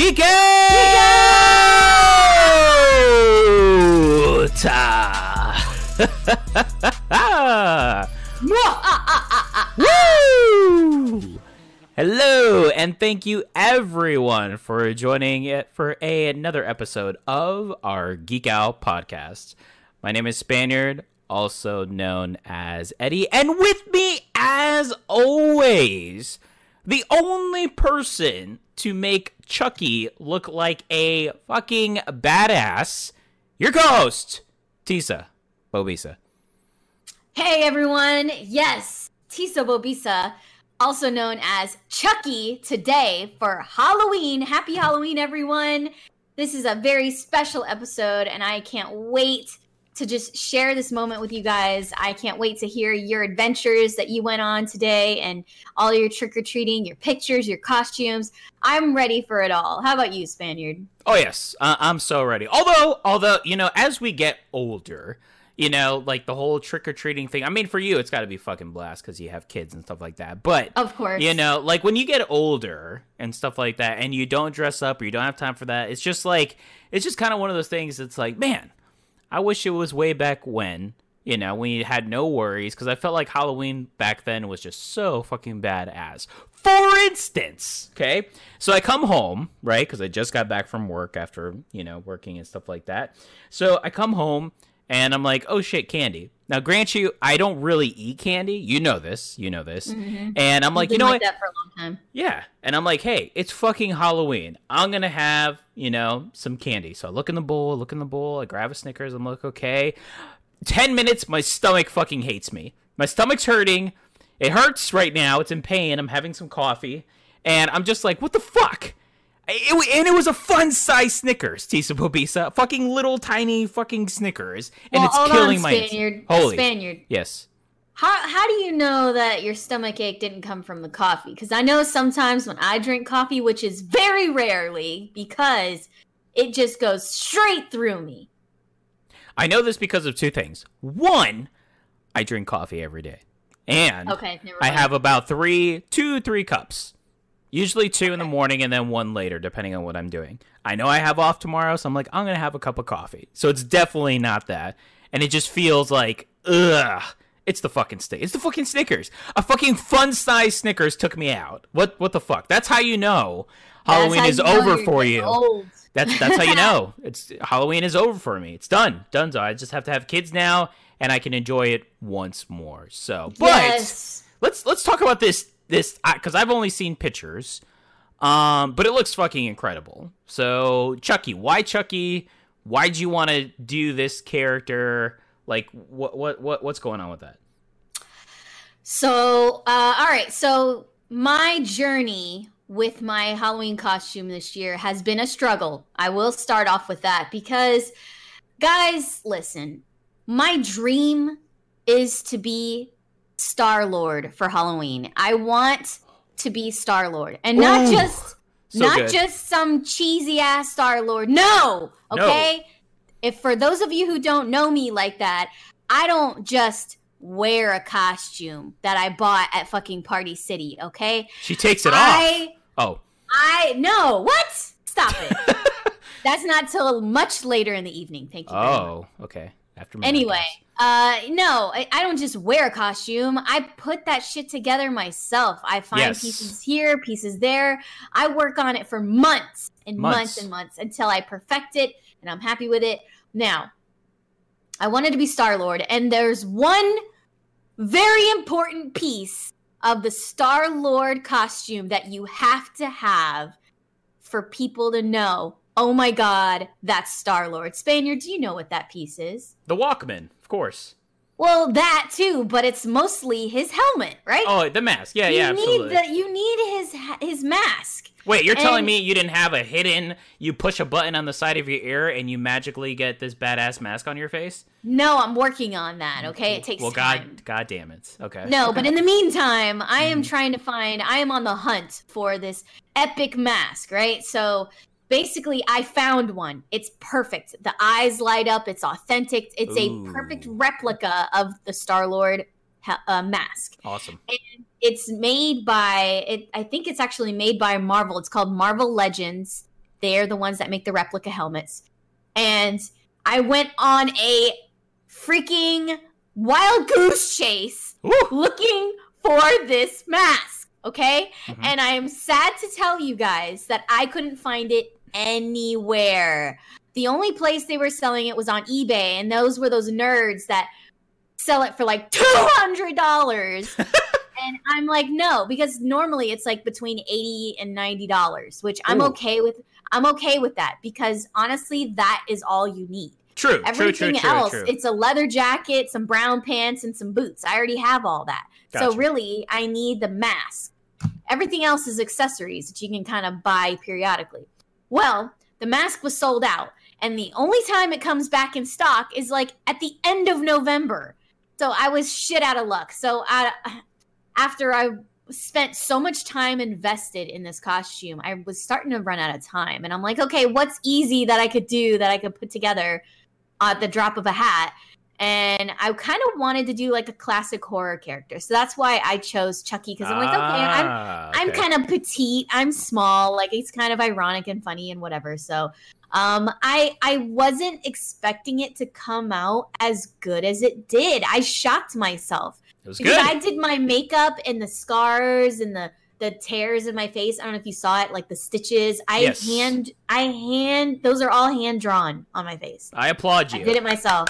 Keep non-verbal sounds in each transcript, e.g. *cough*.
Geek Out! *laughs* Woo! Hello, and thank you everyone for joining it for a, another episode of our Geek Out podcast. My name is Spaniard, also known as Eddie, and with me, as always, the only person to make Chucky look like a fucking badass, your co-host, Tisa Bobisa. Hey everyone, yes, Tisa Bobisa, also known as Chucky today for Halloween. Happy Halloween, everyone. This is a very special episode, and I can't wait to just share this moment with you guys. I can't wait to hear your adventures that you went on today and all your trick or treating, your pictures, your costumes. I'm ready for it all. How about you, Spaniard? Oh yes, uh, I'm so ready. Although, although you know, as we get older, you know, like the whole trick or treating thing. I mean, for you, it's got to be fucking blast because you have kids and stuff like that. But of course, you know, like when you get older and stuff like that, and you don't dress up or you don't have time for that, it's just like it's just kind of one of those things. It's like, man, I wish it was way back when. You know, when you had no worries, because I felt like Halloween back then was just so fucking badass. For instance, okay, so I come home, right, because I just got back from work after, you know, working and stuff like that. So I come home and I'm like, oh shit, candy. Now, grant you, I don't really eat candy. You know this. You know this. Mm-hmm. And I'm like, you know like what? That for a long time. Yeah. And I'm like, hey, it's fucking Halloween. I'm gonna have, you know, some candy. So I look in the bowl, look in the bowl, I grab a Snickers, I'm like, okay. Ten minutes, my stomach fucking hates me. My stomach's hurting. It hurts right now. It's in pain. I'm having some coffee. And I'm just like, what the fuck? It, and it was a fun size Snickers, Tisa Bobisa. Fucking little tiny fucking Snickers. And well, it's killing on, my Spaniard. Holy. Spaniard. Yes. How, how do you know that your stomach ache didn't come from the coffee? Because I know sometimes when I drink coffee, which is very rarely, because it just goes straight through me. I know this because of two things. One, I drink coffee every day. And okay, I have about three, two, three cups Usually two in the morning and then one later, depending on what I'm doing. I know I have off tomorrow, so I'm like, I'm gonna have a cup of coffee. So it's definitely not that, and it just feels like, ugh. It's the fucking stick. It's the fucking Snickers. A fucking fun size Snickers took me out. What? What the fuck? That's how you know Halloween is over for you. Old. That's that's how you *laughs* know it's Halloween is over for me. It's done. Done. So I just have to have kids now, and I can enjoy it once more. So, but yes. let's let's talk about this this because I've only seen pictures, um, but it looks fucking incredible. So Chucky, why Chucky? Why'd you want to do this character? Like, what what what what's going on with that? So, uh, all right. So my journey with my Halloween costume this year has been a struggle. I will start off with that because, guys, listen, my dream is to be Star Lord for Halloween. I want to be Star Lord, and not Ooh, just so not good. just some cheesy ass Star Lord. No, okay. No. If for those of you who don't know me like that, I don't just wear a costume that I bought at fucking Party City. Okay. She takes it I, off. Oh. I no. What? Stop it. *laughs* That's not till much later in the evening. Thank you. Oh, okay. After anyway, uh, no, I, I, don't just wear a costume. I put that shit together myself. I find yes. pieces here, pieces there. I work on it for months and months. months and months until I perfect it and I'm happy with it. Now, I wanted to be Star Lord, and there's one very important piece of the Star Lord costume that you have to have for people to know oh my god, that's Star Lord. Spaniard, do you know what that piece is? The Walkman, of course. Well, that too, but it's mostly his helmet, right? Oh, the mask. Yeah, you yeah, need absolutely. The, you need his his mask. Wait, you're and... telling me you didn't have a hidden? You push a button on the side of your ear and you magically get this badass mask on your face? No, I'm working on that. Okay, it takes well, time. God, God damn it. Okay. No, but in the meantime, I am mm-hmm. trying to find. I am on the hunt for this epic mask, right? So basically i found one it's perfect the eyes light up it's authentic it's Ooh. a perfect replica of the star lord uh, mask awesome and it's made by it i think it's actually made by marvel it's called marvel legends They're the ones that make the replica helmets. And I went on a freaking wild goose chase Woo! looking for this mask. Okay. Mhm. And I am sad to tell you guys that I couldn't find it anywhere. The only place they were selling it was on eBay, and those were those nerds that sell it for like $200. *laughs* and I'm like, no, because normally it's like between 80 and $90, which I'm Ooh. okay with. I'm okay with that because honestly, that is all you need. True, true, Everything true, true, else, true. it's a leather jacket, some brown pants, and some boots. I already have all that. So really, I need the mask. Everything else is accessories that you can kind of buy periodically. Well, the mask was sold out, and the only time it comes back in stock is like at the end of November. So I was shit out of luck. So I, after I spent so much time invested in this costume, I was starting to run out of time, and I'm like, okay, what's easy that I could do that I could put together at the drop of a hat? And I kind of wanted to do like a classic horror character. So that's why I chose Chucky because I'm like, okay, I'm Ah, I'm kind of petite, I'm small, like it's kind of ironic and funny and whatever. So um I I wasn't expecting it to come out as good as it did. I shocked myself It was because good. I did my makeup and the scars and the the tears in my face. I don't know if you saw it, like the stitches. I Yes. hand I hand those are all hand drawn on my face. I applaud you. I did it myself.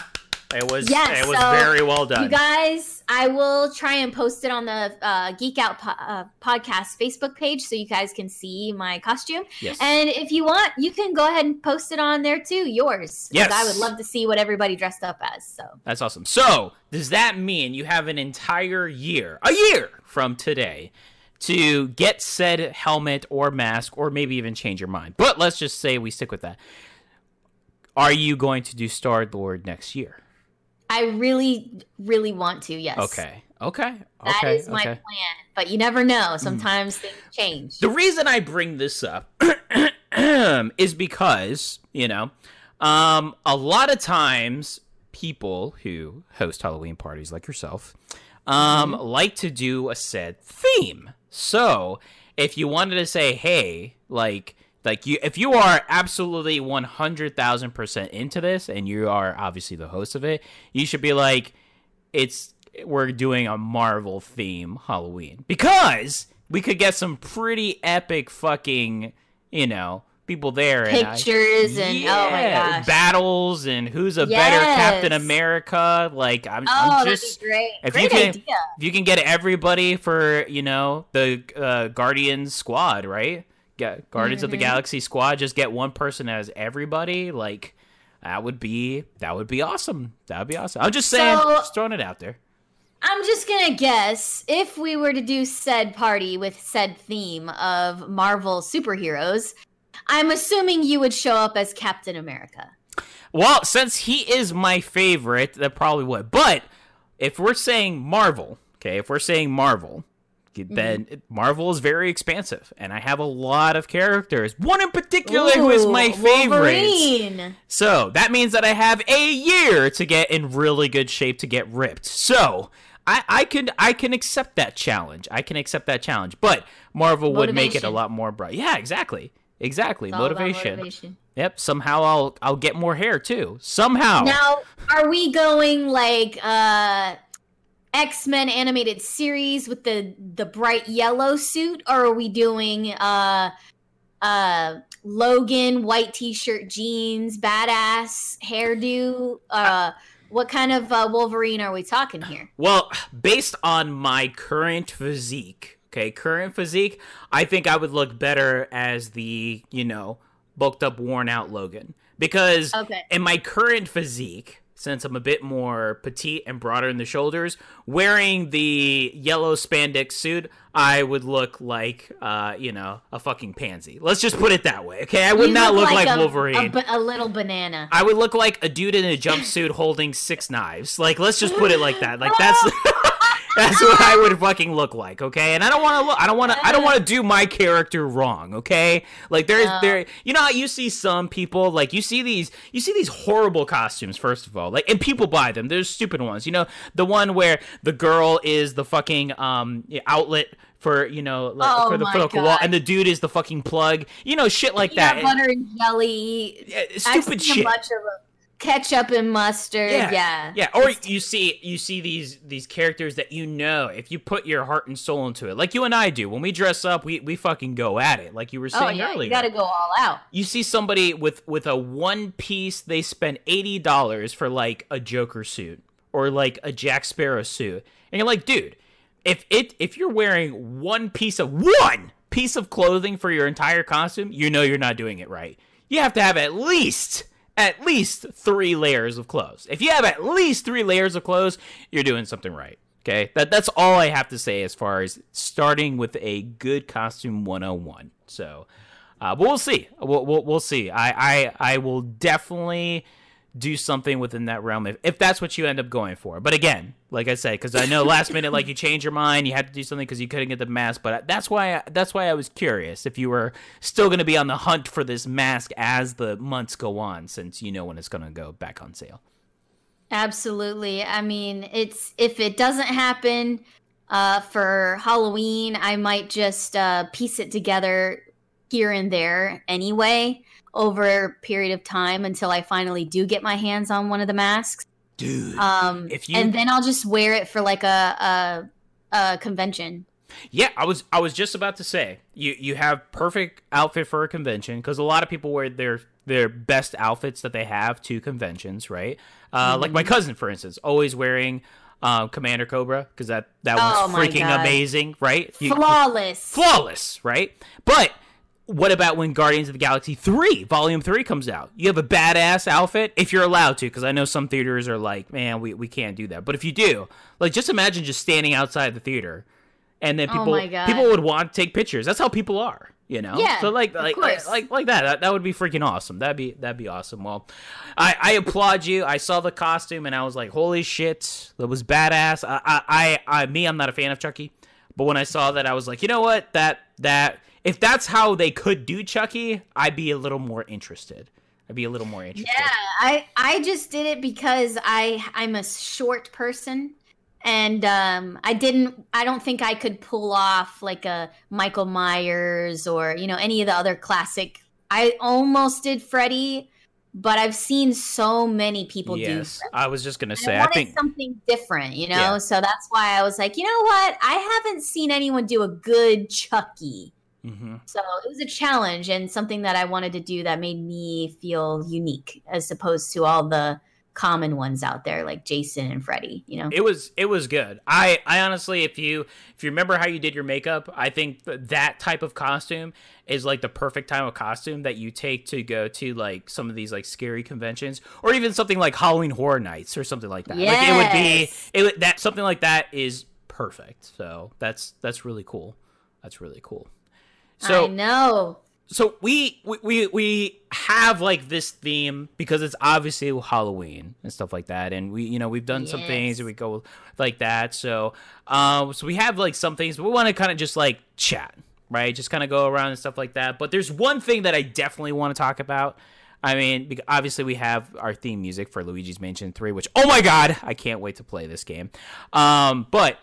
It was Yes, it was so very well done. You guys, I will try and post it on the uh, Geek Out po- uh, podcast Facebook page so you guys can see my costume. yes. And if you want, you can go ahead and post it on there too, yours. Yes. I would love to see what everybody dressed up as. So That's awesome. So, does that mean you have an entire year, a year from today, to get said helmet or mask, or maybe even change your mind? But let's just say we stick with that. Are you going to do Star Lord next year? I really, really want to. Yes. Okay. Okay. That okay. is my okay. Hmm. plan. But you never know. Sometimes things change. The reason I bring this up *clears throat* is because, you know, um, a lot of times people who host Halloween parties like yourself um, like to do a set theme. So if you wanted to say, hey, like, like you, if you are absolutely one hundred thousand percent into this, and you are obviously the host of it, you should be like, it's we're doing a Marvel theme Halloween because we could get some pretty epic fucking, you know, people there and I- Pictures and oh my Yeah, gosh. battles and who's a better Captain America? Like I'm, oh, I'm just be great. if great you can- idea. if you can get everybody for you know the uh, Guardians squad, right? Get Guardians of the Mhm. Galaxy squad. Just get one person as everybody. Like that would be that would be awesome. That would be awesome. I'm just saying, So- just throwing it out there. I'm just gonna guess if we were to do said party with said theme of Marvel superheroes, I'm assuming you would show up as Captain America. Well, since he is my favorite, that probably would. But if we're saying Marvel, okay, if we're saying Marvel, then Mm-hmm. Marvel is very expansive, and I have a lot of characters. One in particular who is my favorite. Wolverine. So that means that I have a year to get in really good shape to get ripped. So I, I can I can accept that challenge. I can accept that challenge. But Marvel would make it a lot more bright. Yeah, exactly. Exactly. It's all about Motivation. motivation. Yep. Somehow I'll I'll get more hair too. Somehow. Now, are we going like uh X Men animated series with the the bright yellow suit, or are we doing uh uh Logan white t shirt jeans, badass hairdo? Uh, what kind of uh, Wolverine are we talking here? Well, based on my current physique, okay, current physique, I think I would look better as the, you know, bulked up, worn out Logan. Because Okay. in my current physique, since I'm a bit more petite and broader in the shoulders, wearing the yellow spandex suit, I would look like, uh, you know, a fucking pansy. Let's just put it that way, okay? I would You not look, like, a, Wolverine. A, a little banana. I would look like a dude in a jumpsuit holding six knives. Like, let's just put it like that. Like that's *laughs* *laughs* That's what I would fucking look like, okay? And I don't want to look. I don't want to. I don't want to do my character wrong, okay? Like there's No. there. You know how you see some people like you see these you see these horrible costumes. First of all, like and people buy them. There's stupid ones. You know the one where the girl is the fucking um outlet for you know like, Oh for the my for the wall, and the dude is the fucking plug. You know shit like Peanut that. butter and jelly. Yeah, stupid shit. A bunch of them. Ketchup and mustard. Yeah. Yeah, or you see you see these these characters that you know if you put your heart and soul into it, like you and I do. When we dress up, we, we fucking go at it, like you were oh, saying Oh yeah, earlier. you got to go all out. You see somebody with with a one piece, they spend eighty dollars for like a Joker suit or like a Jack Sparrow suit, and you're like, dude, if it if you're wearing one piece of one piece of clothing for your entire costume, you know you're not doing it right. You have to have at least at least three layers of clothes. If you have at least three layers of clothes, you're doing something right. Okay, that that's all I have to say as far as starting with a good costume 101. So, uh, but we'll see. We'll, we'll, we'll see. I, I I will definitely do something within that realm if, if that's what you end up going for. But again, like I said, because I know last *laughs* minute, like you change your mind, you had to do something because you couldn't get the mask. But that's why I, that's why I was curious if you were still going to be on the hunt for this mask as the months go on, since you know when it's going to go back on sale. Absolutely. I mean, it's if it doesn't happen uh, for Halloween, I might just uh, piece it together here and there anyway over a period of time until I finally do get my hands on one of the masks. Dude, Um, If you- and then I'll just wear it for like a a, a convention. Yeah, I was I was just about to say you you have perfect outfit for a convention because a lot of people wear their their best outfits that they have to conventions, right? Uh, Like Mm-hmm. my cousin, for instance, always wearing uh, Commander Cobra because that that Oh was my freaking amazing, right? You- Flawless. flawless, right? But what about when Guardians of the Galaxy 3, Volume 3 comes out? You have a badass outfit if you're allowed to, because I know some theaters are like, man, we, we can't do that. But if you do, like, just imagine just standing outside the theater and then Oh people God. people would want to take pictures. That's how people are, you know? Yeah, So like of like like like that. that. That would be freaking awesome. That'd be that'd be awesome. Well, I, I applaud you. I saw the costume and I was like, holy shit, that was badass. I I, I, I me, I'm not a fan of Chucky. But when I saw that, I was like, you know what? That that if that's how they could do Chucky, I'd be a little more interested. I'd be a little more interested. Yeah, I I just did it because I I'm a short person and um I didn't I don't think I could pull off like a Michael Myers or you know any of the other classic I almost did Freddy but I've seen so many people do yes, Freddy. I was just gonna And say. I I think something different, you know. Yeah. So that's why I was like, you know what? I haven't seen anyone do a good Chucky. Mhm. So it was a challenge and something that I wanted to do that made me feel unique as opposed to all the common ones out there like Jason and Freddy, you know? it was it was good. I I honestly, if you if you remember how you did your makeup, I think th- that type of costume is like the perfect time of costume that you take to go to like some of these like scary conventions or even something like Halloween Horror Nights or something like that. Like it would be it would, that something like that is perfect. So that's that's really cool. That's really cool. So I know. so we, we we we have like this theme because it's obviously Halloween and stuff like that, and we you know we've done some things and we go like that. So um so we have like some things, but we want to kind of just like chat, right? Just kind of go around and stuff like that. But there's one thing that I definitely want to talk about. I mean, obviously we have our theme music for Luigi's Mansion 3, which oh my god, I can't wait to play this game. Um, but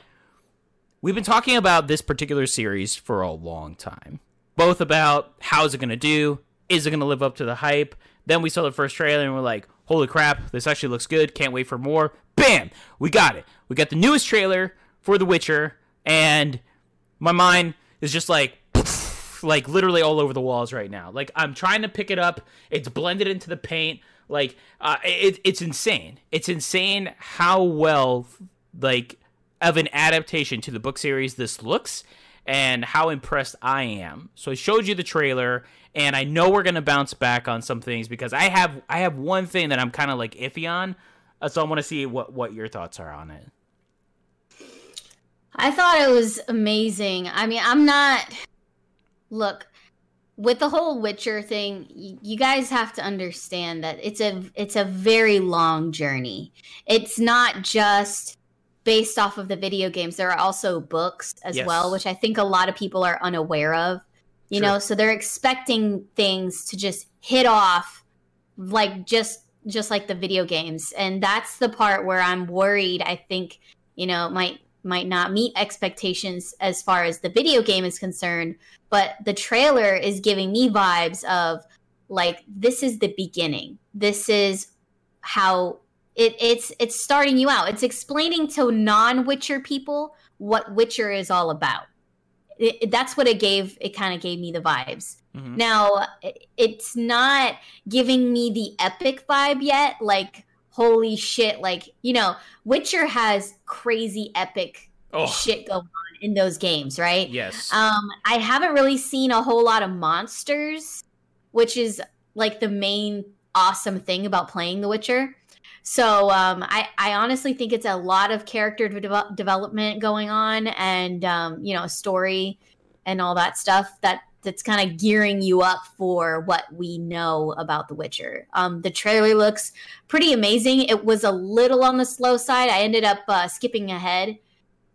we've been talking about this particular series for a long time. Both about how's it going to do, is it going to live up to the hype. Then we saw the first trailer and we're like, holy crap, this actually looks good. Can't wait for more. Bam! We got it. We got the newest trailer for The Witcher, and my mind is just like, like literally all over the walls right now. Like I'm trying to pick it up. It's blended into the paint. Like uh, it, it's insane. It's insane how well like of an adaptation to the book series this looks and how impressed I am. So I showed you the trailer and I know we're to bounce back on some things because I have I have one thing that I'm kind of like iffy on. Uh, so I want to see what what your thoughts are on it. I thought it was amazing. I mean, I'm not. Look, with the whole Witcher thing, you guys have to understand that it's a it's a very long journey. It's not just based off of the video games. There are also books as Yes. well, which I think a lot of people are unaware of. You True. know, so they're expecting things to just hit off like just just like the video games. And that's the part where I'm worried I think, you know, might might not meet expectations as far as the video game is concerned, but the trailer is giving me vibes of like this is the beginning. This is how it, it's it's starting you out. It's explaining to non-Witcher people what Witcher is all about. It, that's what it gave. It kind of gave me the vibes. Mhm. Now it's not giving me the epic vibe yet. Like holy shit! Like you know, Witcher has crazy epic Oh, shit going on in those games, right? yes. Um, I haven't really seen a whole lot of monsters, which is like the main awesome thing about playing The Witcher. So um, I, I honestly think it's a lot of character de- development going on, and um, you know, story and all that stuff that that's kind of gearing you up for what we know about The Witcher. Um, the trailer looks pretty amazing. It was a little on the slow side. I ended up uh, skipping ahead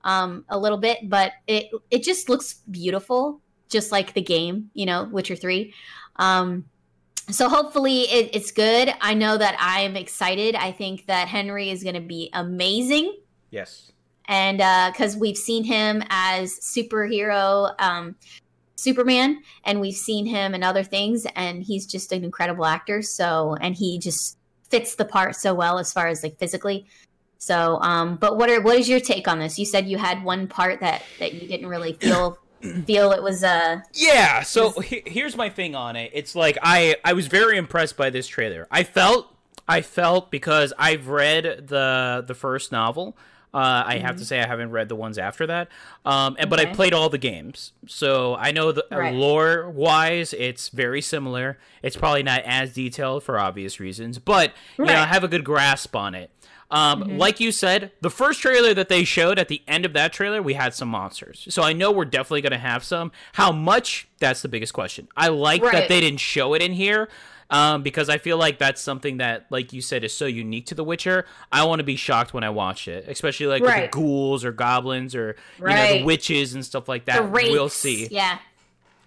um, a little bit, but it it just looks beautiful, just like the game, you know, Witcher Three. Um, so hopefully it, it's good. I know that I'm excited. I think that Henry is going to be amazing, yes. and because we've seen him as superhero um, Superman, and we've seen him in other things, and he's just an incredible actor. So, and he just fits the part so well as far as like physically. So, um, but what are what is your take on this? You said you had one part that that you didn't really feel feel it was uh Yeah, so he- here's my thing on it. It's like I I was very impressed by this trailer. I felt I felt because I've read the the first novel. Uh, I have to say I haven't read the ones after that. Um, and, but I Mm-hmm. Played all the games, so I know the uh, Right. lore wise, it's very similar. It's probably not as detailed for obvious reasons, but you know, I have a good grasp on it. Um, Like you said, the first trailer that they showed at the end of that trailer, we had some monsters. So I know we're definitely going to have some. How much? That's the biggest question. I like that they didn't show it in here um, because I feel like that's something that, like you said, is so unique to The Witcher. I want to be shocked when I watch it, especially like with the ghouls or goblins or you know the witches and stuff like that. We'll see Yeah.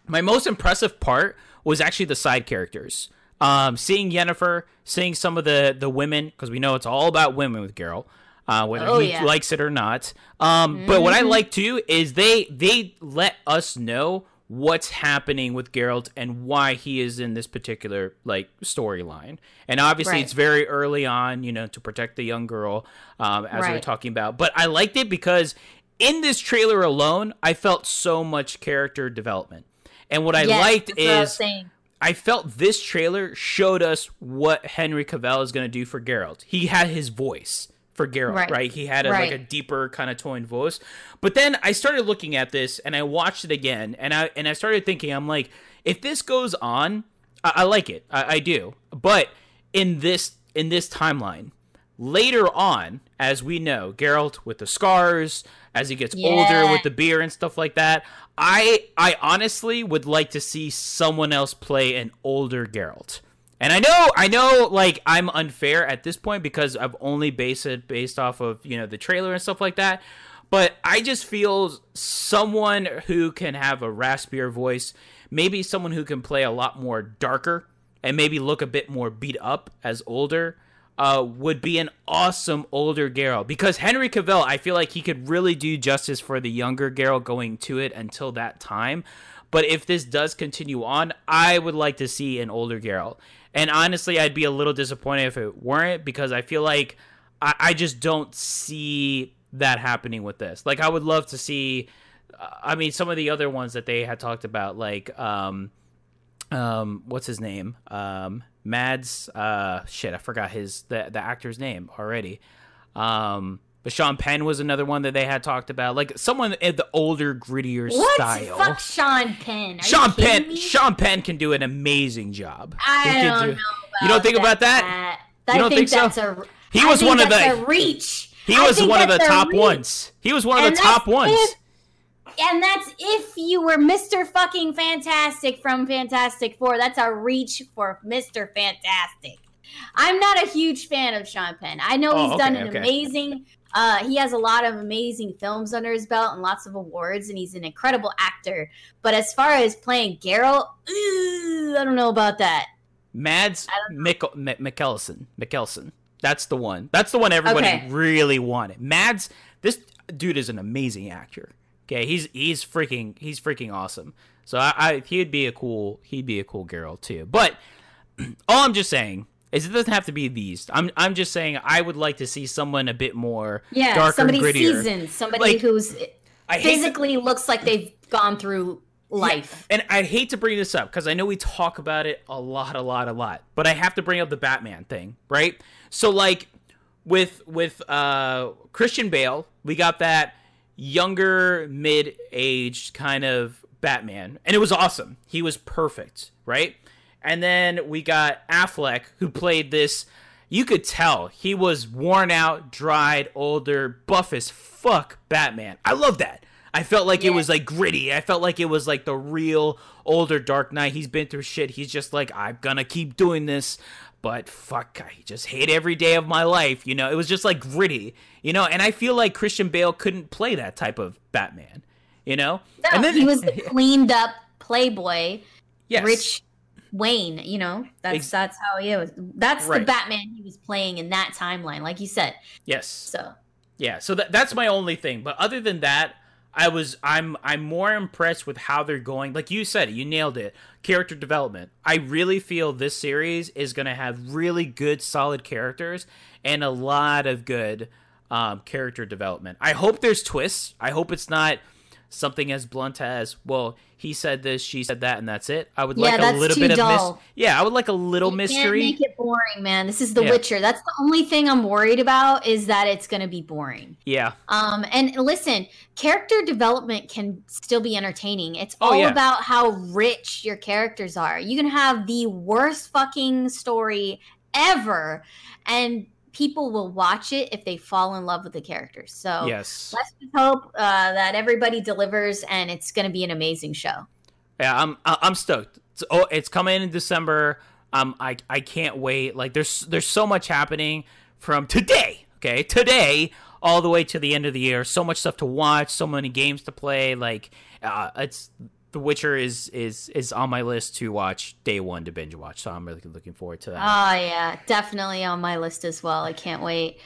my most impressive part was actually the side characters. Um, seeing Yennefer, seeing some of the the women, because we know it's all about women with Geralt, uh, whether Oh, he yeah. Mm-hmm. likes it or not. Um, But what I like too is they they let us know what's happening with Geralt and why he is in this particular like storyline. And obviously, Right. it's very early on, you know, to protect the young girl, um, as we were Right. talking about. But I liked it because in this trailer alone, I felt so much character development. And what I Yes, liked I is saying. I felt this trailer showed us what Henry Cavill is going to do for Geralt. He had his voice for Geralt, right? Right. He had a, like a deeper kind of toned voice. But then I started looking at this and I watched it again, and I and I started thinking, I'm like, if this goes on, I, I like it, I, I do. But in this in this timeline, later on, as we know, Geralt with the scars, as he gets older with the beer and stuff like that. I I honestly would like to see someone else play an older Geralt. And I know I know like I'm unfair at this point because I've only based it based off of, you know, the trailer and stuff like that. But I just feel someone who can have a raspier voice, maybe someone who can play a lot more darker and maybe look a bit more beat up as older uh, would be an awesome older Geralt because Henry Cavill, I feel like he could really do justice for the younger Geralt going to it until that time. But if this does continue on, I would like to see an older Geralt. And honestly, I'd be a little disappointed if it weren't because I feel like I, I just don't see that happening with this. Like, I would love to see. uh, I mean, some of the other ones that they had talked about, like um, um what's his name um mads uh shit i forgot his the, the actor's name already um but sean penn was another one that they had talked about like someone in the older grittier What? style Fuck Sean Penn. Are sean penn me? sean penn can do an amazing job I don't do- know. About you don't think about that I You don't think, think so? that's a. He I was one of the- reach. he was one of the top reach. ones he was one of And the top ones if- And that's if you were Mr. fucking Fantastic from Fantastic Four. That's a reach for Mr. Fantastic. I'm not a huge fan of Sean Penn. I know Oh, he's okay, done an okay. amazing. Uh, he has a lot of amazing films under his belt and lots of awards, and he's an incredible actor. But as far as playing Geralt, ooh, I don't know about that. Mads Mikkel- M- Mikkelsen. Mikkelsen. That's the one. That's the one everybody Okay. really wanted. Mads, this dude is an amazing actor. Okay, he's he's freaking he's freaking awesome. So I, I he'd be a cool he'd be a cool girl too. But *clears throat* all I'm just saying is it doesn't have to be these. I'm I'm just saying I would like to see someone a bit more Yeah, darker, somebody grittier. seasoned, somebody Like, who's I hate to- physically looks like they've gone through life. and I hate to bring this up because I know we talk about it a lot, a lot, a lot. But I have to bring up the Batman thing, right? So like with with uh Christian Bale, we got that younger, mid-aged kind of Batman, and it was awesome. He was perfect, right? And then we got Affleck, who played this. You could tell he was worn out, dried, older, buff as fuck Batman. I love that. I felt like it was like gritty. I felt like it was like the real older Dark Knight. He's been through shit. He's just like, I'm gonna keep doing this, but fuck, I just hate every day of my life. You know, it was just like gritty. You know, and I feel like Christian Bale couldn't play that type of Batman. You know, No, and then he was *laughs* the cleaned up playboy, yes. rich Wayne. You know, that's Ex- that's how he was. That's the Batman he was playing in that timeline, like you said. Yes. So Yeah, so that, that's my only thing. But other than that, I was I'm I'm more impressed with how they're going. Like you said, you nailed it. Character development. I really feel this series is going to have really good, solid characters and a lot of good um, character development. I hope there's twists. I hope it's not something as blunt as well. He said this, she said that, and that's it. I would Yeah, like a little bit of dull. mis- yeah. I would like a little you mystery. Can't make it boring, man. This is The Yeah. Witcher. That's the only thing I'm worried about is that it's going to be boring. yeah, Um, and listen, character development can still be entertaining. It's Oh, all yeah. about how rich your characters are. You can have the worst fucking story ever, and people will watch it if they fall in love with the characters. So yes. let's just hope uh, that everybody delivers, and it's going to be an amazing show. Yeah, I'm I'm stoked. It's, oh, it's coming in December. Um, I I can't wait. Like there's there's so much happening from today. Okay, today all the way to the end of the year. So much stuff to watch. So many games to play. Like uh, it's The Witcher is is is on my list to watch day one to binge watch. So I'm really looking forward to that. Oh yeah, definitely on my list as well. I can't wait.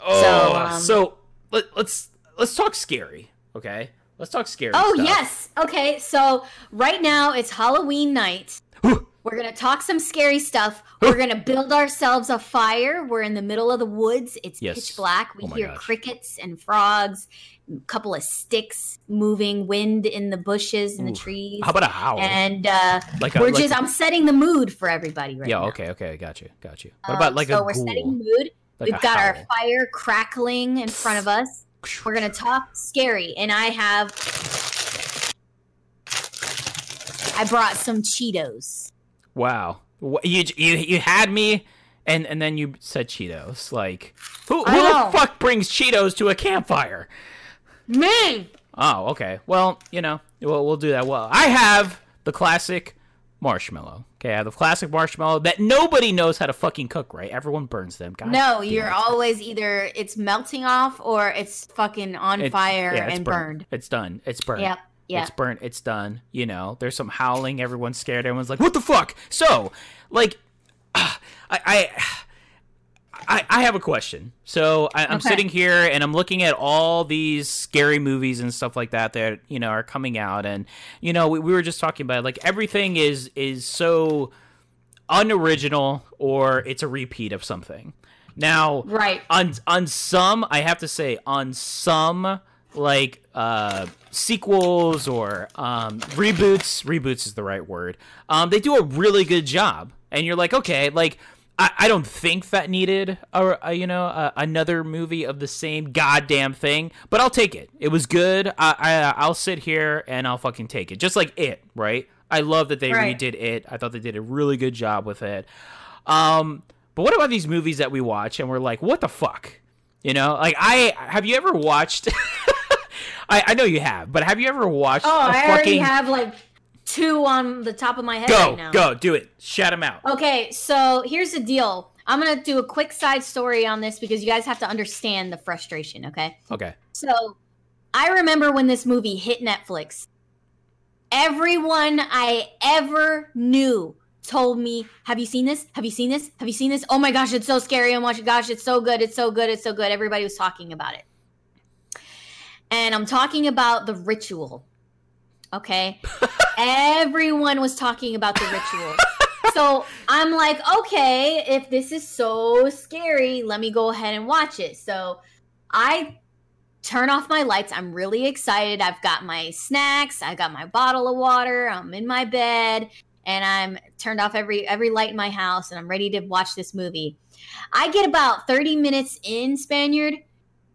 oh, so, um, so let, let's let's talk scary. Okay, let's talk scary. Oh stuff. yes. Okay, so right now it's Halloween night. *gasps* We're gonna talk some scary stuff. We're gonna build ourselves a fire. We're in the middle of the woods. It's Yes. pitch black. We Oh hear gosh. crickets and frogs, couple of sticks moving, wind in the bushes and the trees. How about a howl? and uh, like a, we're like- just I'm setting the mood for everybody right yeah. now. Okay. Okay. Got you. Got you. What Um, about like so a we're ghoul? setting the mood. Like We've got our fire crackling in front of us. We're gonna talk scary, and I have. I brought some Cheetos. Wow. You you you had me, and and then you said Cheetos. Like who who the fuck brings Cheetos to a campfire? Me. Oh, okay. Well, you know, we'll we'll do that. Well, I have the classic marshmallow. Okay, I have the classic marshmallow that nobody knows how to fucking cook. Right? Everyone burns them. God No, damn you're it. always either it's melting off or it's fucking on It's- fire yeah, it's and burnt. burned. It's done. It's burnt. Yep. Yeah. It's burnt. It's done. You know, there's some howling. Everyone's scared. Everyone's like, "What the fuck?" So, like, *sighs* I, I, I, I have a question. So I, I'm Okay. sitting here and I'm looking at all these scary movies and stuff like that that you know are coming out, and you know, we, we were just talking about like everything is is so unoriginal or it's a repeat of something. Now, Right. on on some i have to say on some like uh sequels or um reboots reboots is the right word um they do a really good job and you're like okay like i, I don't think that needed a, a you know a, another movie of the same goddamn thing but i'll take it it was good I, I i'll sit here and i'll fucking take it just like it right i love that they Right. redid it i thought they did a really good job with it um, but what about these movies that we watch and we're like, what the fuck? You know, like I have you ever watched? *laughs* I, I know you have, but have you ever watched Oh, I fucking already have like two on the top of my head Go, right now. go, do it. Shout them out. Okay, so here's the deal. I'm gonna do a quick side story on this because you guys have to understand the frustration. Okay. Okay. So I remember when this movie hit Netflix. Everyone I ever knew told me, "Have you seen this? Have you seen this? Have you seen this? Oh my gosh, it's so scary! Oh my gosh, it's so good! It's so good! It's so good!" Everybody was talking about it, and I'm talking about the ritual. Okay, *laughs* everyone was talking about the ritual. *laughs* so I'm like, okay, if this is so scary, let me go ahead and watch it. So I turn off my lights. I'm really excited. I've got my snacks, I got my bottle of water, I'm in my bed, and I'm turned off every every light in my house and I'm ready to watch this movie. I get about 30 minutes in Spaniard.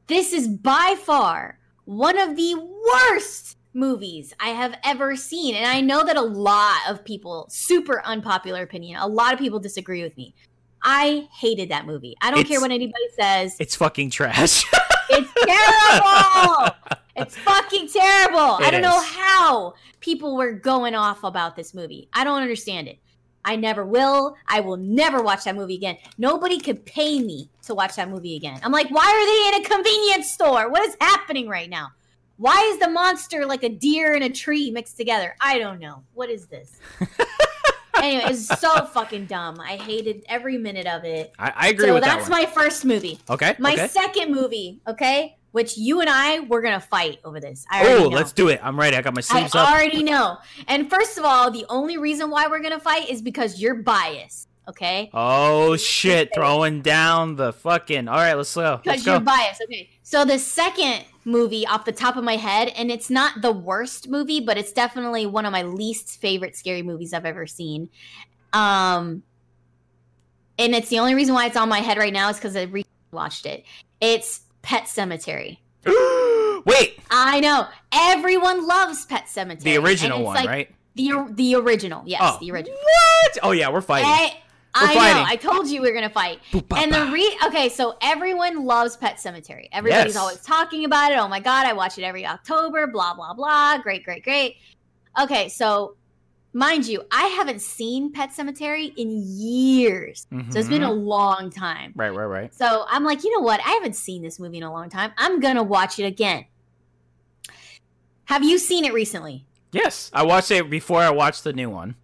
This is by far one of the worst movies I have ever seen. And I know that a lot of people, super unpopular opinion, a lot of people disagree with me. I hated that movie. I don't It's- care what anybody says. It's fucking trash. *laughs* It's terrible. it's fucking terrible. I don't know how people were going off about this movie. I don't understand it. I never will. I will never watch that movie again. Nobody could pay me to watch that movie again. I'm like, why are they in a convenience store? What is happening right now? Why is the monster like a deer and a tree mixed together? I don't know. What is this? *laughs* anyway, it's so fucking dumb. I hated every minute of it. I, I agree So with that that's my first movie. okay. My okay. second movie, okay, which you and I we're gonna fight over this. Oh, let's do it. I'm ready. I got my I sleeves up. I already know. And first of all, the only reason why we're gonna fight is because you're biased, okay? Oh shit! Throwing down the fucking. All right, let's go. Because you're biased. Okay. So the second movie off the top of my head, and it's not the worst movie, but it's definitely one of my least favorite scary movies I've ever seen. Um and it's the only reason why it's on my head right now is because I re- watched it. It's Pet Sematary. *gasps* Wait, I know. Everyone loves Pet Sematary. the original one, like right? The the original. Yes, Oh, the original. What? Oh yeah, we're fighting. I, I fighting. know. I told you we are gonna fight. Boop, And the re okay, so everyone loves Pet Sematary. Everybody's Yes. always talking about it. Oh my god, I watch it every October. Blah blah blah. Great, great, great. Okay, so mind you, I haven't seen Pet Sematary in years, so it's been a Mhm. long time. Right, right, right. So I'm like, you know what? I haven't seen this movie in a long time. I'm gonna watch it again. Have you seen it recently? Yes, I watched it before I watched the new one.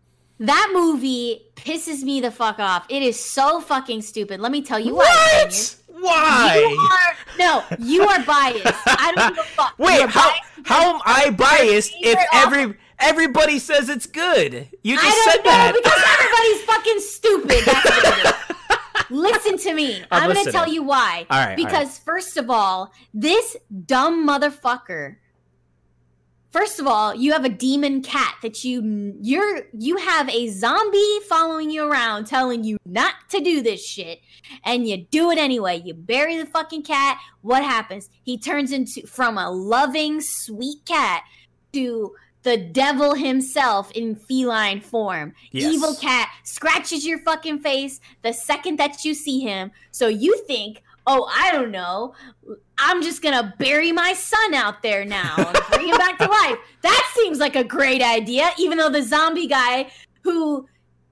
That movie pisses me the fuck off. It is so fucking stupid. Let me tell you why. What? Why? You are no, you are biased. I don't give a fuck. Wait, how how am I biased if every everybody says it's good? You just I said don't know that. because everybody's *laughs* fucking stupid. That's what it is. Listen to me. I'm I'm, gonna tell you why. Right, all right. Because first of all, this dumb motherfucker. First of all, you have a demon cat that you you're you have a zombie following you around telling you not to do this shit and you do it anyway. You bury the fucking cat. What happens? He turns into from a loving sweet cat to the devil himself in feline form. Yes. Evil cat scratches your fucking face the second that you see him. So you think, oh, I don't know, I'm just gonna bury my son out there now and bring him back to life. That seems like a great idea, even though the zombie guy who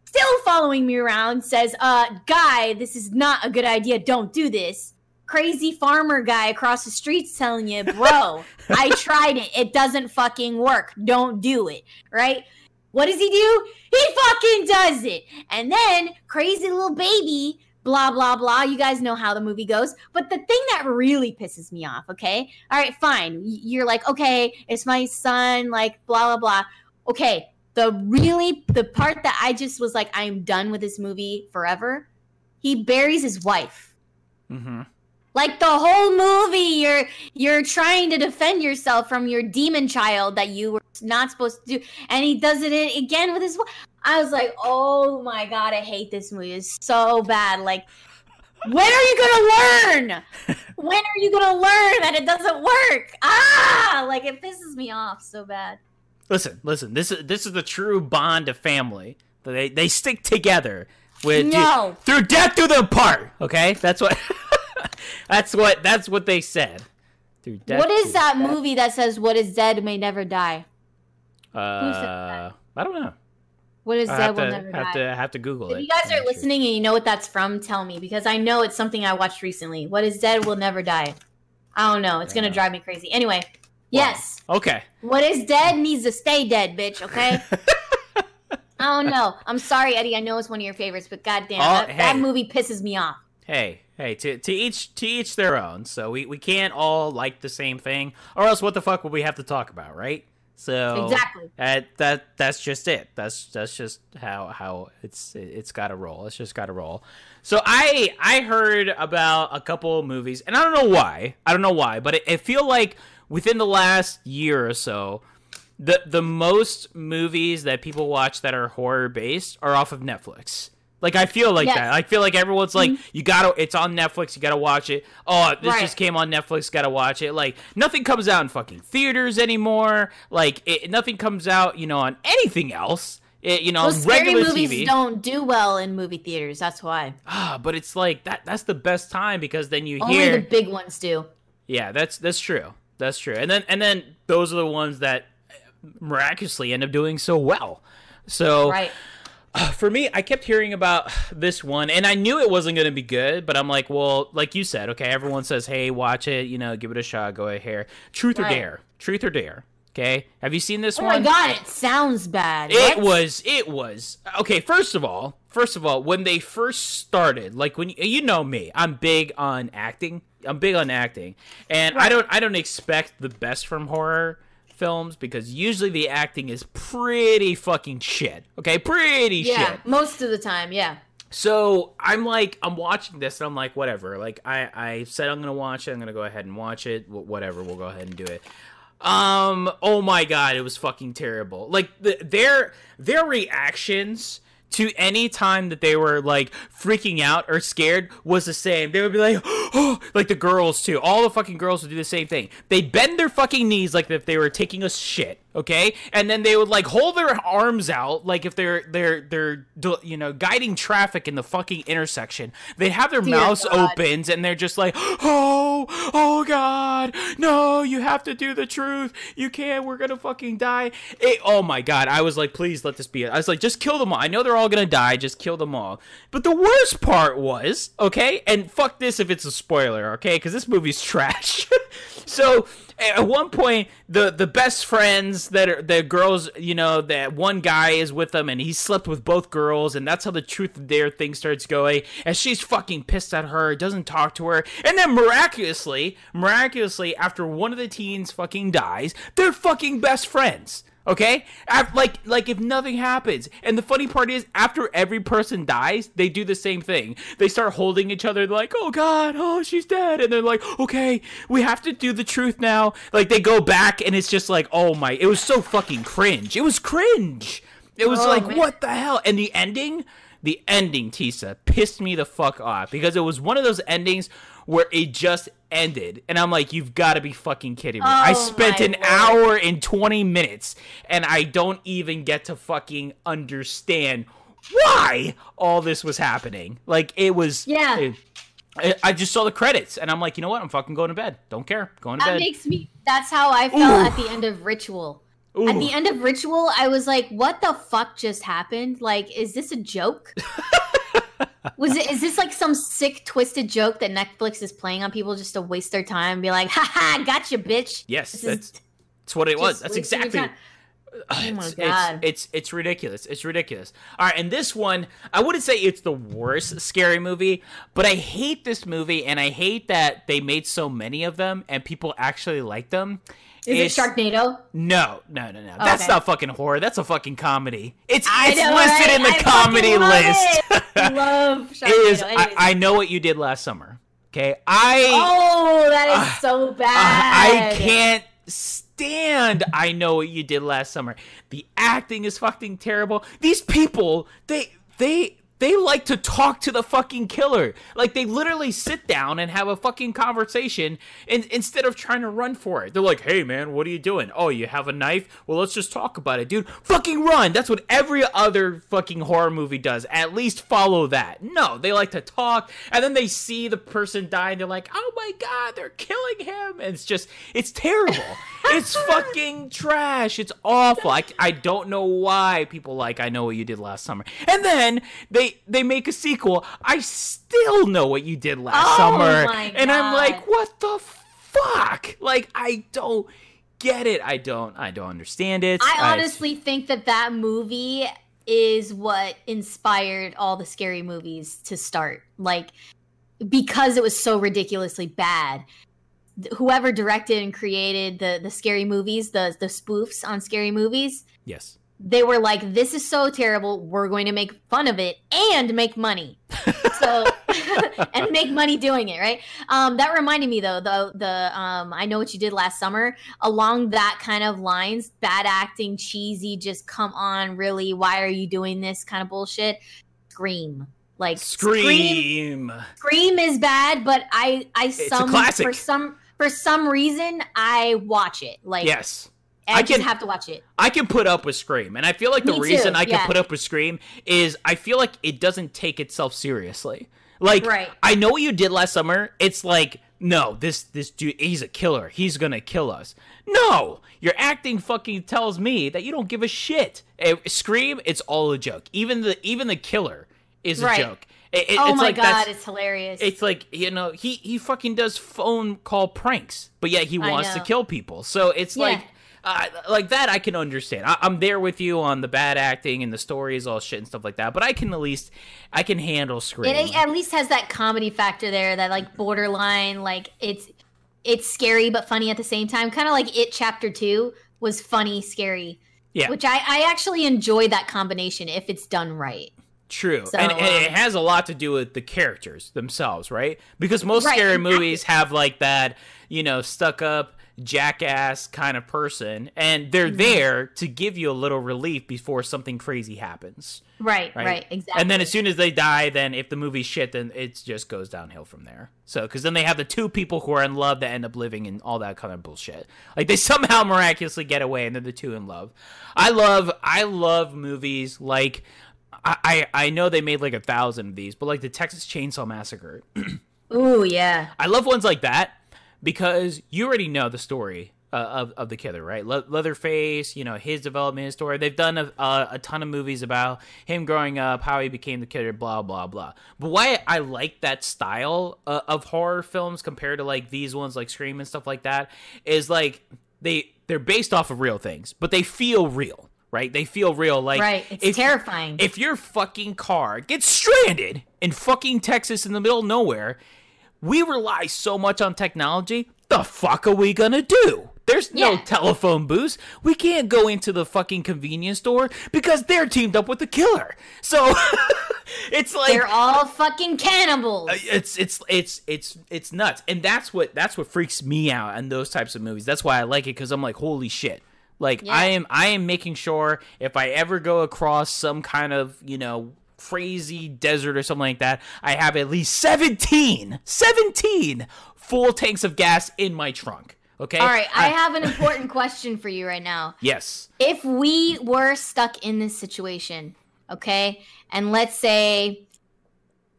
still following me around says, uh, guy, this is not a good idea. Don't do this. Crazy farmer guy across the street's telling you, bro, I tried it. It doesn't fucking work. Don't do it. Right? What does he do? He fucking does it. And then crazy little baby, blah, blah, blah. You guys know how the movie goes. But the thing that really pisses me off, okay? All right, fine. You're like, okay, it's my son, like, blah, blah, blah. Okay. The really, the part that I just was like, I'm done with this movie forever. He buries his wife. hmm Like the whole movie, you're you're trying to defend yourself from your demon child that you were not supposed to do, and he does it again with his. I was like, oh my god, I hate this movie. It's so bad. Like, when are you gonna learn? When are you gonna learn that it doesn't work? Ah, like it pisses me off so bad. Listen, listen. This is this is the true bond of family. They they stick together with No. through death through them part. Okay, that's what. *laughs* *laughs* that's what that's what they said. Through death what is do that them movie that says "What is dead may never die"? Uh, I don't know. What is I Dead Will to Never have Die? to have to Google If it. you guys are make sure. listening and you know what that's from, tell me because I know it's something I watched recently. What is Dead Will Never Die? I don't know. It's Don't gonna know. drive me crazy. Anyway, Wow. yes. Okay. What is dead needs to stay dead, bitch. Okay. *laughs* I don't know. I'm sorry, Eddie. I know it's one of your favorites, but goddamn, Oh, that, that movie pisses me off. Hey, hey, to, to each to each their own. So we, we can't all like the same thing, or else what the fuck would we have to talk about, right? So Exactly. uh, that that's just it. That's that's just how how it's it's got to roll. It's just got to roll. So I I heard about a couple movies, and I don't know why. I don't know why, but it, it feel like within the last year or so, the the most movies that people watch that are horror based are off of Netflix. Like I feel like Yes. Mm-hmm. that. I feel like everyone's like, you gotta. It's on Netflix. You gotta watch it. Oh, this Right. just came on Netflix. Gotta watch it. Like nothing comes out in fucking theaters anymore. Like it, nothing comes out, you know, on anything else. It, you know, on scary regular movies TV. don't do well in movie theaters. That's why. Ah, but it's like that. That's the best time because then you Only hear. the big ones do. Yeah, that's that's true. That's true. And then and then those are the ones that miraculously end up doing so well. So Right. *sighs* for me, I kept hearing about *sighs* this one, and I knew it wasn't going to be good. But I'm like, well, like you said, okay. Everyone says, hey, watch it. You know, give it a shot. Go ahead. Truth or dare. Truth or dare. Okay. Have you seen this Oh one? my god, it sounds bad. It What? was. It was. Okay. First of all, first of all, when they first started, like when you know me, I'm big on acting. I'm big on acting, and I don't. I don't expect the best from horror films because usually the acting is pretty fucking shit. Okay, pretty Yeah, shit. most of the time, yeah. So I'm like, I'm watching this, and I'm like, whatever. Like I, I said I'm gonna watch it. I'm gonna go ahead and watch it. Wh- Whatever. We'll go ahead and do it. Um. Oh my god, it was fucking terrible. Like the, their their reactions to any time that they were like freaking out or scared was the same. They would be like, *gasps* oh, like the girls too. All the fucking girls would do the same thing. They bend their fucking knees like if they were taking a shit, okay? And then they would like hold their arms out like if they're they're they're you know guiding traffic in the fucking intersection. They have their Dear mouths God. opens and they're just like, oh, oh god, no, you have to do the truth. You can't. We're gonna fucking die. It, oh my god, I was like, please let this be. it. I was like, just kill them all. I know they're all gonna die. Just kill them all. But the worst part was, okay, and fuck this if it's a spoiler, okay, because this movie's *laughs* trash. So at one point the the best friends that are the girls you know that one guy is with them and he slept with both girls and that's how the truth of their thing starts going. And she's fucking pissed at her doesn't talk to her. And then miraculously miraculously after one of the teens fucking dies they're fucking best friends Okay, like like if nothing happens, and the funny part is, after every person dies, they do the same thing. They start holding each other, like, "Oh God, oh she's dead," and they're like, "Okay, we have to do the truth now." Like they go back, and it's just like, "Oh my!" It was so fucking cringe. It was cringe. It was Oh, like, man. what the hell? And the ending, the ending, Tisa, pissed me the fuck off because it was one of those endings where it just ended. And I'm like, you've got to be fucking kidding me. I Oh, spent an Lord. hour and 20 minutes and I don't even get to fucking understand why all this was happening. Like, it was. Yeah. it- I- I just saw the credits and I'm like, you know what? I'm fucking going to bed. Don't care. Going to That bed. makes me. That's how I felt Ooh. at the end of Ritual. At the end of Ritual, I was like, "What the fuck just happened? Like, is this a joke? *laughs* was it? Is this like some sick, twisted joke that Netflix is playing on people just to waste their time and be like, "Ha ha, gotcha, bitch." Yes, This that's, that's what it was. That's exactly. Oh my it's, God. It's, it's it's ridiculous. It's ridiculous. All right, and this one, I wouldn't say it's the worst scary movie, but I hate this movie, and I hate that they made so many of them, and people actually like them. Is it Sharknado? No, no, no, no. That's Okay. not fucking horror. That's a fucking comedy. It's I it's know, listed right? in the I comedy list. *laughs* *laughs* it. Love Sharknado. it is. I, I know what you did last summer. Okay, I. Oh, that is Uh, so Uh, bad. I can't stand I know what you did last summer. The acting is fucking terrible. These people, they they they like to talk to the fucking killer. Like they literally sit down and have a fucking conversation and instead of trying to run for it. They're like, "Hey man, what are you doing? Oh, you have a knife? Well, let's just talk about it, dude. Fucking run." That's what every other fucking horror movie does. At least follow that. No, they like to talk and then they see the person die and they're like, "Oh my god, they're killing him." And it's just it's terrible. *laughs* it's fucking trash. It's awful. I, I don't know why people like I know what you did last summer. And then they they make a sequel. I still know what you did last Oh summer. And I'm like, what the fuck? Like I don't get it. I don't I don't understand it. I honestly think that that movie is what inspired all the scary movies to start. Like, because it was so ridiculously bad. Whoever directed and created the the scary movies, the the spoofs on scary movies, Yes. They were like, "This is so terrible. We're going to make fun of it and make money." So *laughs* *laughs* and make money doing it, right? Um, that reminded me though, the the um, I know what you did last summer. Along that kind of lines, bad acting, cheesy, just come on, really? Why are you doing this kind of bullshit? Scream, like Scream, Scream. Scream is bad, but I I some for some for some reason I watch it. Like Yes. I, I can- have to watch it. I can put up with Scream. And I feel like the Me too, reason I can yeah. put up with Scream is I feel like it doesn't take itself seriously. Like Right. I know what you did last summer. It's like, no, this this dude he's a killer. He's going to kill us. No. Your acting fucking tells me that you don't give a shit. Eh, Scream, it's all a joke. Even the even the killer is a joke. It- it- oh it's my like god, it's hilarious. it's like you know he he fucking does phone call pranks, but yet he wants to kill people. So it's Yeah. like. Uh, like that, I can understand. I, I'm there with you on the bad acting and the stories, all shit and stuff like that. But I can at least, I can handle Scream. It at least has that comedy factor there, that like borderline, like it's it's scary but funny at the same time. Kind of like It Chapter Two was funny, scary. Yeah. Which I I actually enjoy that combination if it's done right. True, So, and, and it um, has a lot to do with the characters themselves, right? Because most Right, scary exactly. movies have like that, you know, stuck up jackass kind of person, and they're Mm-hmm. there to give you a little relief before something crazy happens. Right, Right. right, exactly. And then as soon as they die, then if the movie's shit, then it just goes downhill from there. So, because then they have the two people who are in love that end up living and all that kind of bullshit. Like they *laughs* somehow miraculously get away, and they're the two in love. I love, I love movies like. I, I I know they made like a thousand of these, but like the Texas Chainsaw Massacre, *clears throat* Ooh, yeah. I love ones like that because you already know the story uh, of of the killer, right? Le- Leatherface, you know his development, his story. They've done a, a, a ton of movies about him growing up, how he became the killer, blah blah blah. But why I like that style uh, of horror films compared to like these ones, like Scream and stuff like that, is like they they're based off of real things, but they feel real. Right, they feel real. Like Right. It's if- terrifying. if your fucking car gets stranded in fucking Texas in the middle of nowhere, we rely so much on technology. The fuck are we gonna do? There's no Yeah. telephone booths. We can't go into the fucking convenience store because they're teamed up with the killer. So *laughs* it's like They're all fucking cannibals. uh, it's it's it's it's it's nuts and that's what that's what freaks me out in those types of movies that's why i like it because i'm like holy shit like Yeah. i am i am making sure if i ever go across some kind of you know crazy desert or something like that i have at least 17 17 full tanks of gas in my trunk okay all right, I uh, have an *laughs* important question for you right now. yes if we were stuck in this situation, okay, and let's say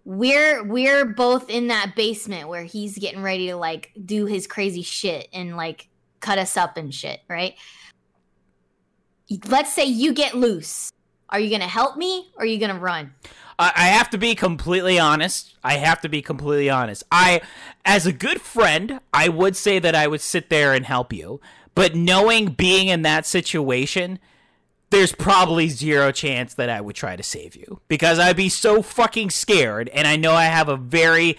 we're we're both in that basement where he's getting ready to like do his crazy shit and like cut us up and shit, right? Let's say you get loose. Are you gonna help me or are you gonna run? I I have to be completely honest. I have to be completely honest. I, as a good friend, I would say that I would sit there and help you. But knowing being in that situation, there's probably zero chance that I would try to save you because I'd be so fucking scared. And I know I have a very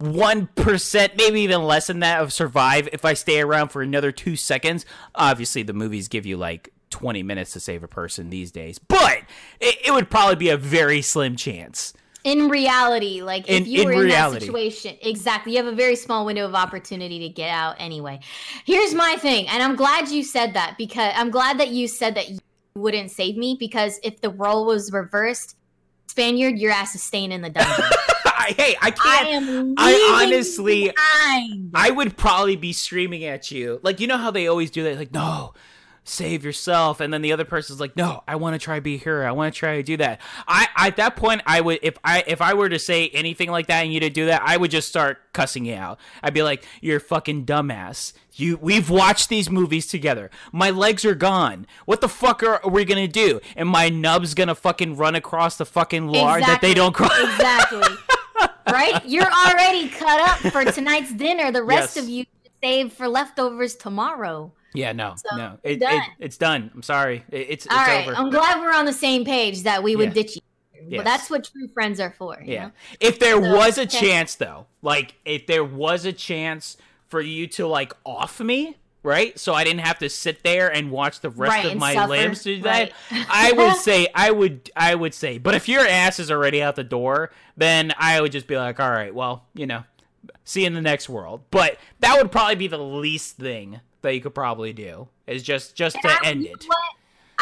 1%, maybe even less than that, of survive if I stay around for another two seconds. Obviously, the movies give you like 20 minutes to save a person these days, but it, it would probably be a very slim chance. In reality, like if In- you in were in reality. that situation, exactly, you have a very small window of opportunity to get out anyway. Here's my thing, and I'm glad you said that because I'm glad that you said that you wouldn't save me because if the role was reversed, Spaniard, your ass is staying in the dungeon. *laughs* I, hey, I I can't. am. I honestly- behind. I would probably be screaming at you. Like, you know how they always do that? Like, no, save yourself and then the other person's like no i want to try be a hero i want to try to do that i at that point i would if i if i were to say anything like that and you to do that i would just start cussing you out i'd be like you're a fucking dumbass you we've watched these movies together my legs are gone what the fuck are, are we gonna do and my nub's gonna fucking run across the fucking lard that they don't cross Exactly. *laughs* right? You're already cut up for tonight's dinner. The rest Yes. of you save for leftovers tomorrow. Yeah no So, no it, done. it, it's done i'm sorry it, it's All it's right. over I'm glad we're on the same page that we would Yeah. ditch you. Yes. But that's what true friends are for. you Yeah. know? If there So, was a okay. chance though, like if there was a chance for you to like off me, right? So I didn't have to sit there and watch the rest Right, of my suffer, limbs do that. right. I would *laughs* say I would I would say, but if your ass is already out the door, then I would just be like, all right, well, you know, see you in the next world. But that would probably be the least thing that you could probably do is just just to I- end it.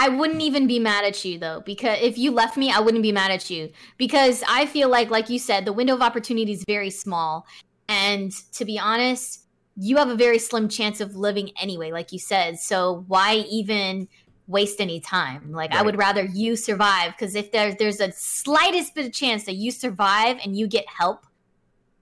I wouldn't even be mad at you though, because if you left me, I wouldn't be mad at you because I feel like, like you said, the window of opportunity is very small, and to be honest, you have a very slim chance of living anyway, like you said. So why even waste any time? Like I would rather you survive because if there's there's a slightest bit of chance that you survive and you get help,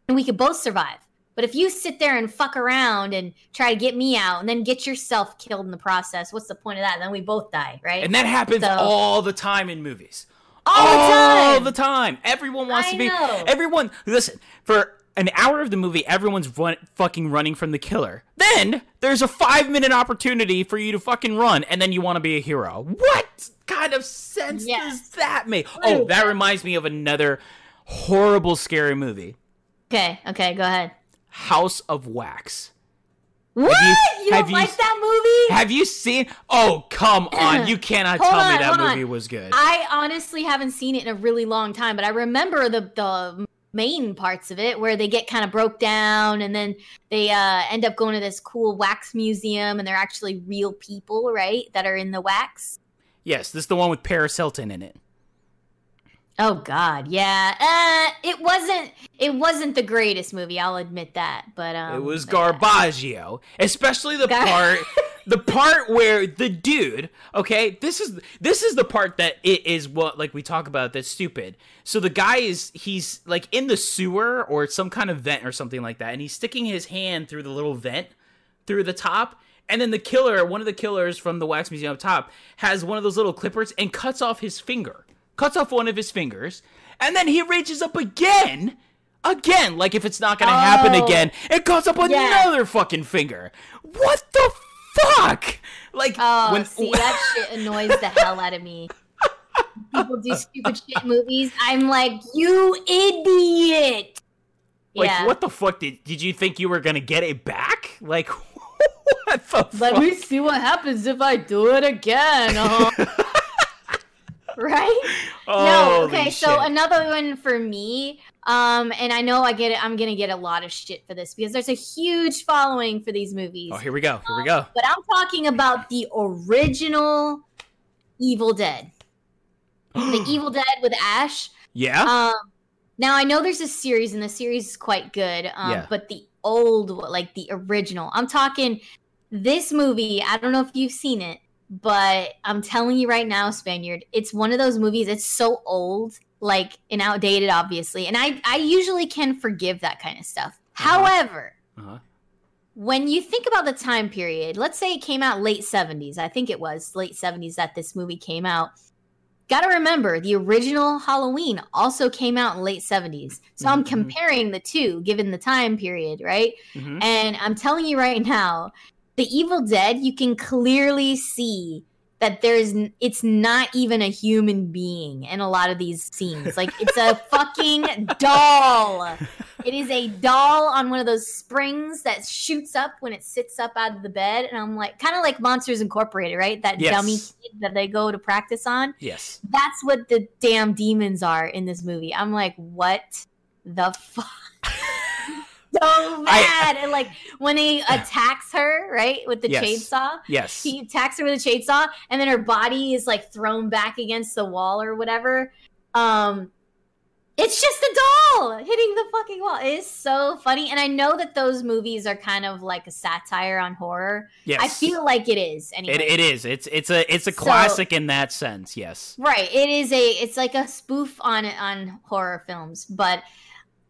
and we could both survive. But if you sit there and fuck around and try to get me out and then get yourself killed in the process, what's the point of that? Then we both die, right? And that happens So- all the time in movies. All the time. All the time. Everyone wants I to be. know. Everyone, listen. For an hour of the movie, everyone's run, fucking running from the killer. Then there's a five minute opportunity for you to fucking run, and then you want to be a hero. What kind of sense Yes. does that make? Oh, that reminds me of another horrible, scary movie. okay, okay, go ahead. House of Wax. What? you- You, have don't you like that movie? Have you seen? Oh, come *clears throat* on! You cannot tell me that hold on. movie was good. I honestly haven't seen it in a really long time, but I remember the the main parts of it where they get kind of broke down and then they uh, end up going to this cool wax museum and they're actually real people, right? That are in the wax. yes, this is the one with Paris Hilton in it. Oh God, yeah. Uh, it wasn't. It wasn't the greatest movie. I'll admit that. But um, It was yeah. Garbaggio, especially the Gar- part, *laughs* the part where the dude. Okay, this is this is the part that it is what like we talk about that's stupid. So the guy is he's like in the sewer or some kind of vent or something like that, and he's sticking his hand through the little vent through the top. And then the killer, one of the killers from the wax museum up top, has one of those little clippers and cuts off his finger. Cuts off one of his fingers, and then he reaches up again, again, like if it's not gonna happen Oh. again, and cuts up Yeah. another fucking finger. What the fuck? Like Oh, when see, that *laughs* shit annoys the hell out of me. People do stupid *laughs* shit movies. I'm like, you idiot. like yeah. what the fuck did did you think you were gonna get it back? *laughs* Like what the Let fuck? me see what happens if I do it again. Uh-huh. *laughs* right? no, Holy okay. So another one for me, um, and I know I get it. I'm gonna get a lot of shit for this because there's a huge following for these movies. Oh, here we go. Here we go. But I'm talking about the original Evil Dead, *gasps* the Evil Dead with Ash. Yeah. Um, now I know there's a series, and the series is quite good. Um, Yeah. but the old, like the original, I'm talking this movie. I don't know if you've seen it, but I'm telling you right now, Spaniard, it's one of those movies. It's so old, like and outdated, obviously. And I, I usually can forgive that kind of stuff. Uh-huh. However, Uh-huh. when you think about the time period, let's say it came out late 70s. I think it was late 70s that this movie came out. Got to remember, the original Halloween also came out in late 70s. So I'm Mhm. comparing the two given the time period, right? Mhm. And I'm telling you right now, the Evil Dead, you can clearly see that there's it's not even a human being in a lot of these scenes. Like it's a *laughs* fucking doll. It is a doll on one of those springs that shoots up when it sits up out of the bed and I'm like kind of like Monsters Incorporated, right? That Yes. dummy kid that they go to practice on. Yes. That's what the damn demons are in this movie. I'm like, what the fuck? So *laughs* bad. and like when he attacks her, right, with the Yes. chainsaw, Yes. he attacks her with a chainsaw, and then her body is like thrown back against the wall or whatever. Um, it's just a doll hitting the fucking wall. It is so funny, and I know that those movies are kind of like a satire on horror. Yes, I feel like it is. Anyway, it, it is. It's it's a it's a So- classic in that sense. Yes. right. It is a. It's like a spoof on on horror films, but.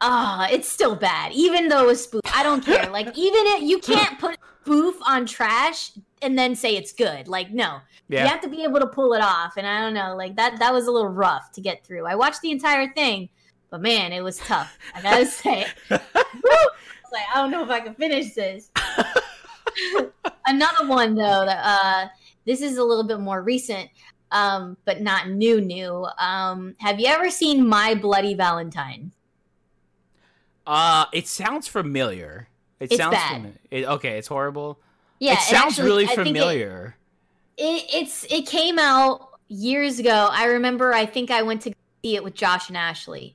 Ah, it's still bad. Even though it's spoof, I don't care. Like, even if you can't put spoof on trash and then say it's good. Like, no, you have to be able to pull it off. And I don't know, like that that was a little rough to get through. I watched the entire thing, but man, it was tough. I gotta *laughs* say. I like, I don't know if I can finish this. *laughs* Another one though, that uh this is a little bit more recent, um, but not new new. Um, have you ever seen My Bloody Valentine? Uh, it sounds familiar. It It's sounds bad. familiar. It, okay, it's horrible. Yeah, it sounds actually- really think it- familiar. It, it's it came out years ago. I remember. I think I went to see it with Josh and Ashley.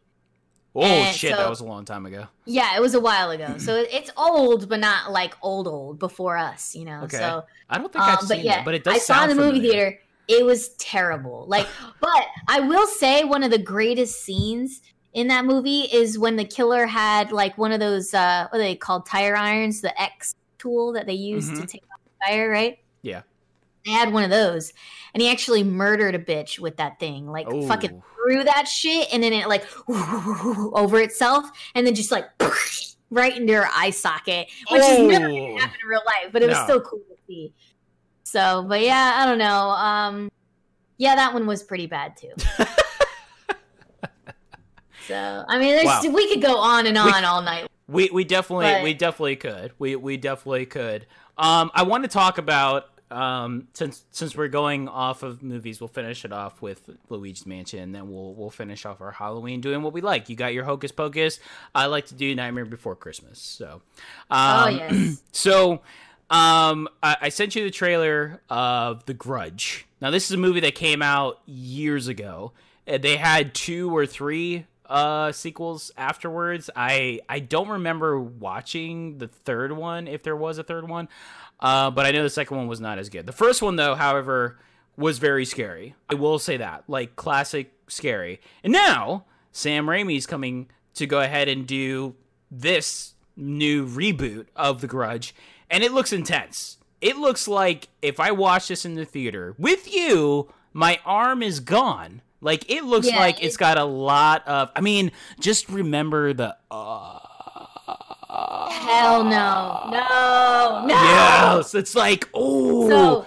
oh and shit, so- that was a long time ago. Yeah, it was a while ago. So *clears throat* it's old, but not like old old before us, you know. Okay. So, I don't think um, I've but seen yeah, it, but it does I saw in the movie theater. It was terrible. Like, *gasps* but I will say one of the greatest scenes in that movie is when the killer had like one of those uh what are they called tire irons, the X tool that they use to Mhm. take off the tire, right? Yeah. They had one of those, and he actually murdered a bitch with that thing. Like, fucking Oh. threw that shit and then it like *laughs* over itself and then just like *laughs* right into her eye socket, which is never gonna Oh. happen in real life, but it was still cool to see. So, but yeah, I don't know. Um, yeah, that one was pretty bad too. *laughs* so, I mean, there's, Wow. we could go on and We- on all night. We we definitely But- we definitely could. We we definitely could. Um, I want to talk about um since since we're going off of movies, we'll finish it off with Luigi's Mansion, and then we'll we'll finish off our Halloween doing what we like. You got your Hocus Pocus. I like to do Nightmare Before Christmas. So, um, oh yes, *clears throat* so um I, I sent you the trailer of The Grudge. Now this is a movie that came out years ago. Uh, They had two or three uh sequels afterwards. I I don't remember watching the third one if there was a third one. Uh but I know the second one was not as good. The first one though, however, was very scary. I will say that. Like classic scary. And now Sam Raimi's coming to go ahead and do this new reboot of The Grudge, and it looks intense. It looks like if I watch this in the theater with you, my arm is gone. Like it looks Yeah, like it- it's got a lot of. I mean, just remember the. Uh, hell no, no, no. Yes, it's like oh. So,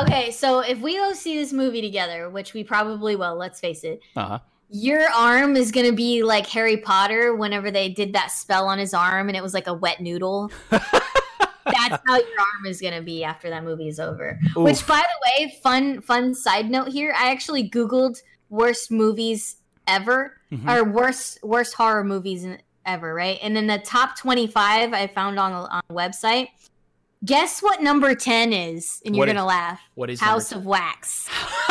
okay, so if we go see this movie together, which we probably will, let's face it, uh-huh. your arm is gonna be like Harry Potter whenever they did that spell on his arm and it was like a wet noodle. *laughs* That's how your arm is gonna be after that movie is over. Which, by the way, fun fun side note here, I actually googled worst movies ever Mhm. or worst worst horror movies ever, right? And then the top twenty five I found on on a website. Guess what number ten is, and you're is- gonna laugh. What is House of Wax. *laughs*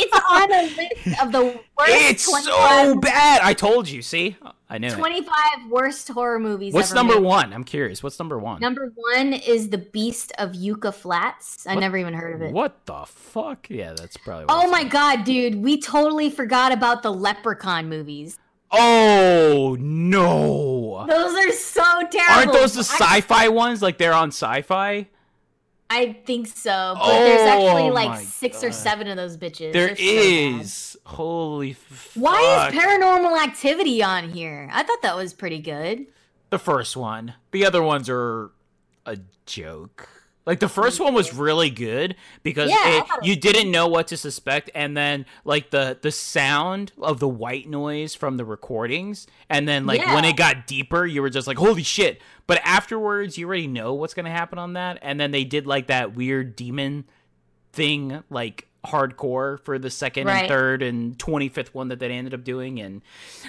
it's on a list of the worst. It's so bad. I told you. See, I knew it. 25 worst horror movies. What's number made. one? I'm curious. What's number one? Number one is The Beast of Yucca Flats. I What- never even heard of it. What the fuck? Yeah, that's probably. Oh my god, dude, we totally forgot about the Leprechaun movies. Oh no! Those are so terrible. Aren't those the sci-fi ones? Like they're on sci-fi. I think so, but there's actually Oh like my six or seven of those bitches. There They're so Holy. Fuck. Why is Paranormal Activity on here? I thought that was pretty good. the first one? The other ones are a joke. Like the first one was really good because Yeah, it, you didn't know what to suspect, and then like the the sound of the white noise from the recordings, and then like when it got deeper, you were just like, "Holy shit!" But afterwards, you already know what's gonna happen on that, and then they did like that weird demon thing, like hardcore for the second and third and 25th one that they ended up doing and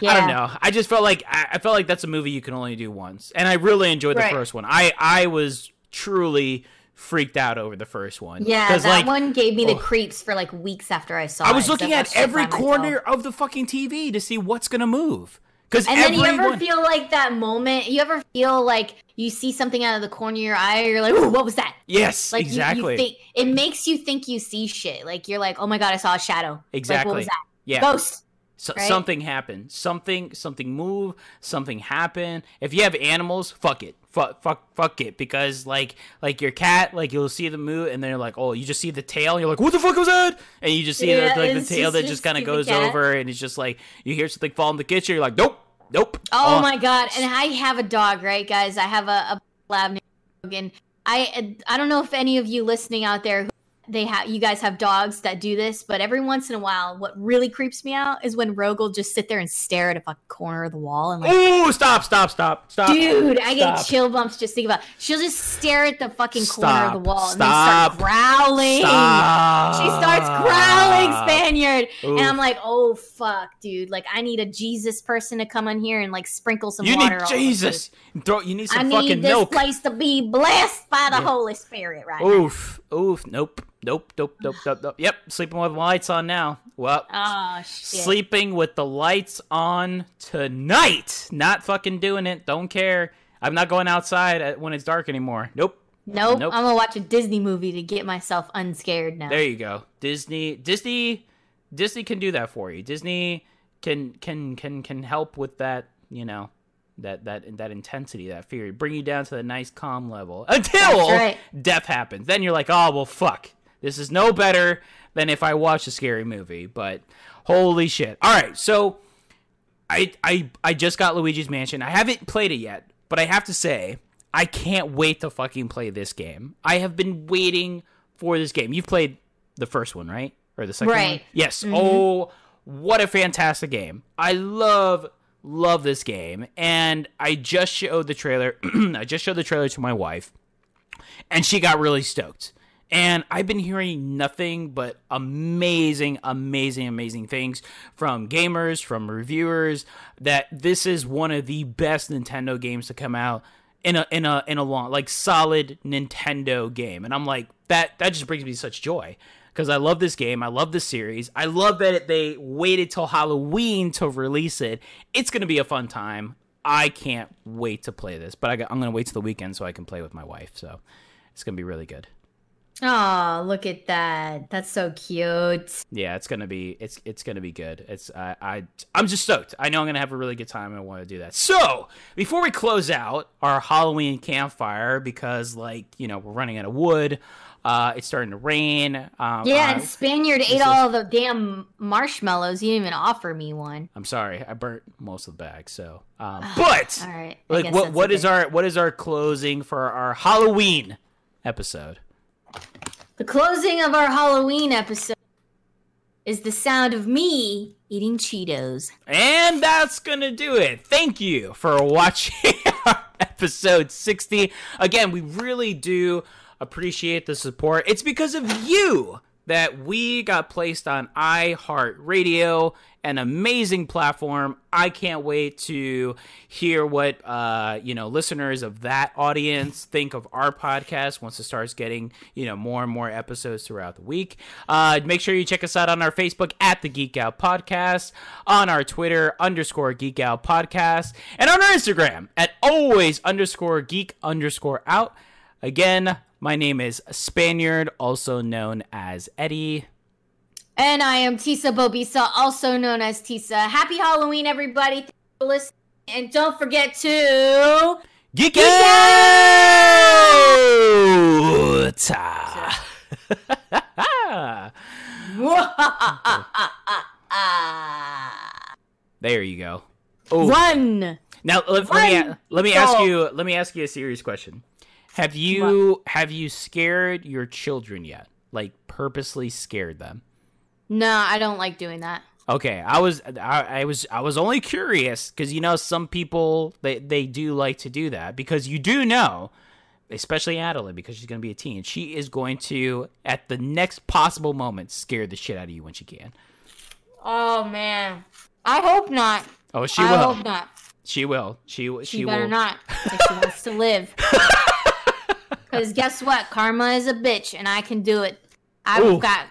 i don't know. I just felt like I, I felt like that's a movie you can only do once and i really enjoyed the Right. first one. I i was truly freaked out over the first one Yeah, that like one gave me the oh. creeps for like weeks after I saw it. i was so looking at every by myself. corner of the fucking tv to see what's gonna move because And then you ever feel like that moment? You ever feel like you see something out of the corner of your eye? You're like, Ooh, "What was that?" yes Like exactly You, think it makes you think you see shit. Like you're like, "Oh my god, I saw a shadow." Like, Exactly. what was that? yeah Ghost. So, Right. Something happened. Something something move. Something happened. If you have animals, fuck it. Fuck fuck fuck it. Because like like your cat, like you'll see the move, and then you're like, oh, you just see the tail. And you're like, what the fuck was that? And you just see Yeah, the, like the tail just that just kind of goes over, and it's just like you hear something fall in the kitchen. You're like, nope, nope. Oh, my god! And I have a dog, right, guys? I have a, a lab named Logan. I I don't know if any of you listening out there, they have you guys have dogs that do this, but every once in a while, what really creeps me out is when Rogue will just sit there and stare at a fucking corner of the wall and like. Oh, stop, stop, stop, stop. Dude, I get Stop. chill bumps just think about. It. She'll just stare at the fucking corner of the wall and Stop. then start growling. Stop. She starts growling Spaniard, Oof. and I'm like, "Oh fuck, dude! Like, I need a Jesus person to come in here and like sprinkle some You water." need. Jesus. Throw. You need I some need fucking this milk. place to be blessed by the Yeah. Holy Spirit, right? now. Oof. Oof. Nope. Nope. Nope. Nope. Nope. Nope. Yep. Sleeping with the lights on now. Well. Oh sleeping with the lights on tonight. Not fucking doing it. Don't care. I'm not going outside when it's dark anymore. Nope. Nope, Nope. I'm gonna watch a Disney movie to get myself unscared now. There you go. Disney. Disney. Disney can do that for you. Disney can can can can help with that. You know. That, that that intensity, that fear, bring you down to the nice calm level *laughs* until right. death happens. Then you're like, oh well, fuck. This is no better than if I watch a scary movie. But holy shit! All right, so I I I just got Luigi's Mansion. I haven't played it yet, but I have to say I can't wait to fucking play this game. I have been waiting for this game. You've played the first one, right? Or the second one? Right. Yes. Mm-hmm. Oh, what a fantastic game. I love love this game and I just showed the trailer. *clears throat* I just showed the trailer to my wife and she got really stoked. And I've been hearing nothing but amazing, amazing, amazing things from gamers, from reviewers that this is one of the best Nintendo games to come out in a in a in a long like solid Nintendo game. And I'm like that that just brings me such joy because I love this game. I love this series. I love that they waited till Halloween to release it. It's going to be a fun time. I can't wait to play this, but I got, I'm going to wait till the weekend so I can play with my wife. So it's going to be really good. Oh, look at that! That's so cute. Yeah, it's gonna be it's it's gonna be good. It's I I I'm just stoked. I know I'm gonna have a really good time and I want to do that. So before we close out our Halloween campfire, because like you know we're running out of wood, uh, it's starting to rain. Um, Yeah, and Spaniard ate is- all the damn marshmallows. You didn't even offer me one. I'm sorry, I burnt most of the bag. So, um, *sighs* but All right. I like what what is our what is our closing for our Halloween episode? The closing of our Halloween episode is the sound of me eating Cheetos. And that's gonna do it. Thank you for watching *laughs* our episode 60. Again, we really do appreciate the support. It's because of you that we got placed on iHeartRadio, an amazing platform. I can't wait to hear what uh, you know listeners of that audience think of our podcast once it starts getting you know more and more episodes throughout the week. Uh, make sure you check us out on our Facebook at the Geek Out Podcast, on our Twitter underscore Geek Out Podcast, and on our Instagram at always underscore Geek underscore Out. Again, my name is Spaniard, also known as Eddie. And I am Tisa Bobisa, also known as Tisa. Happy Halloween, everybody. Thank you for listening. And don't forget to. Geek Out! there you go. Oh, Run! now let, let me let me ask you let me ask you a serious question. Have you have you scared your children yet? Like purposely scared them? No, I don't like doing that. Okay, I was I, I was I was only curious because you know some people they they do like to do that because you do know, especially Adeline because she's gonna be a teen, she is going to at the next possible moment scare the shit out of you when she can. Oh, man. I hope not. Oh, she I will. I hope not. She will. She will. She, She, better will. not. If she wants to *laughs* live. Because guess what? Karma is a bitch, and I can do it. I've Ooh. got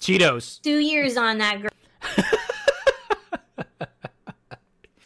Cheetos. two years on that girl.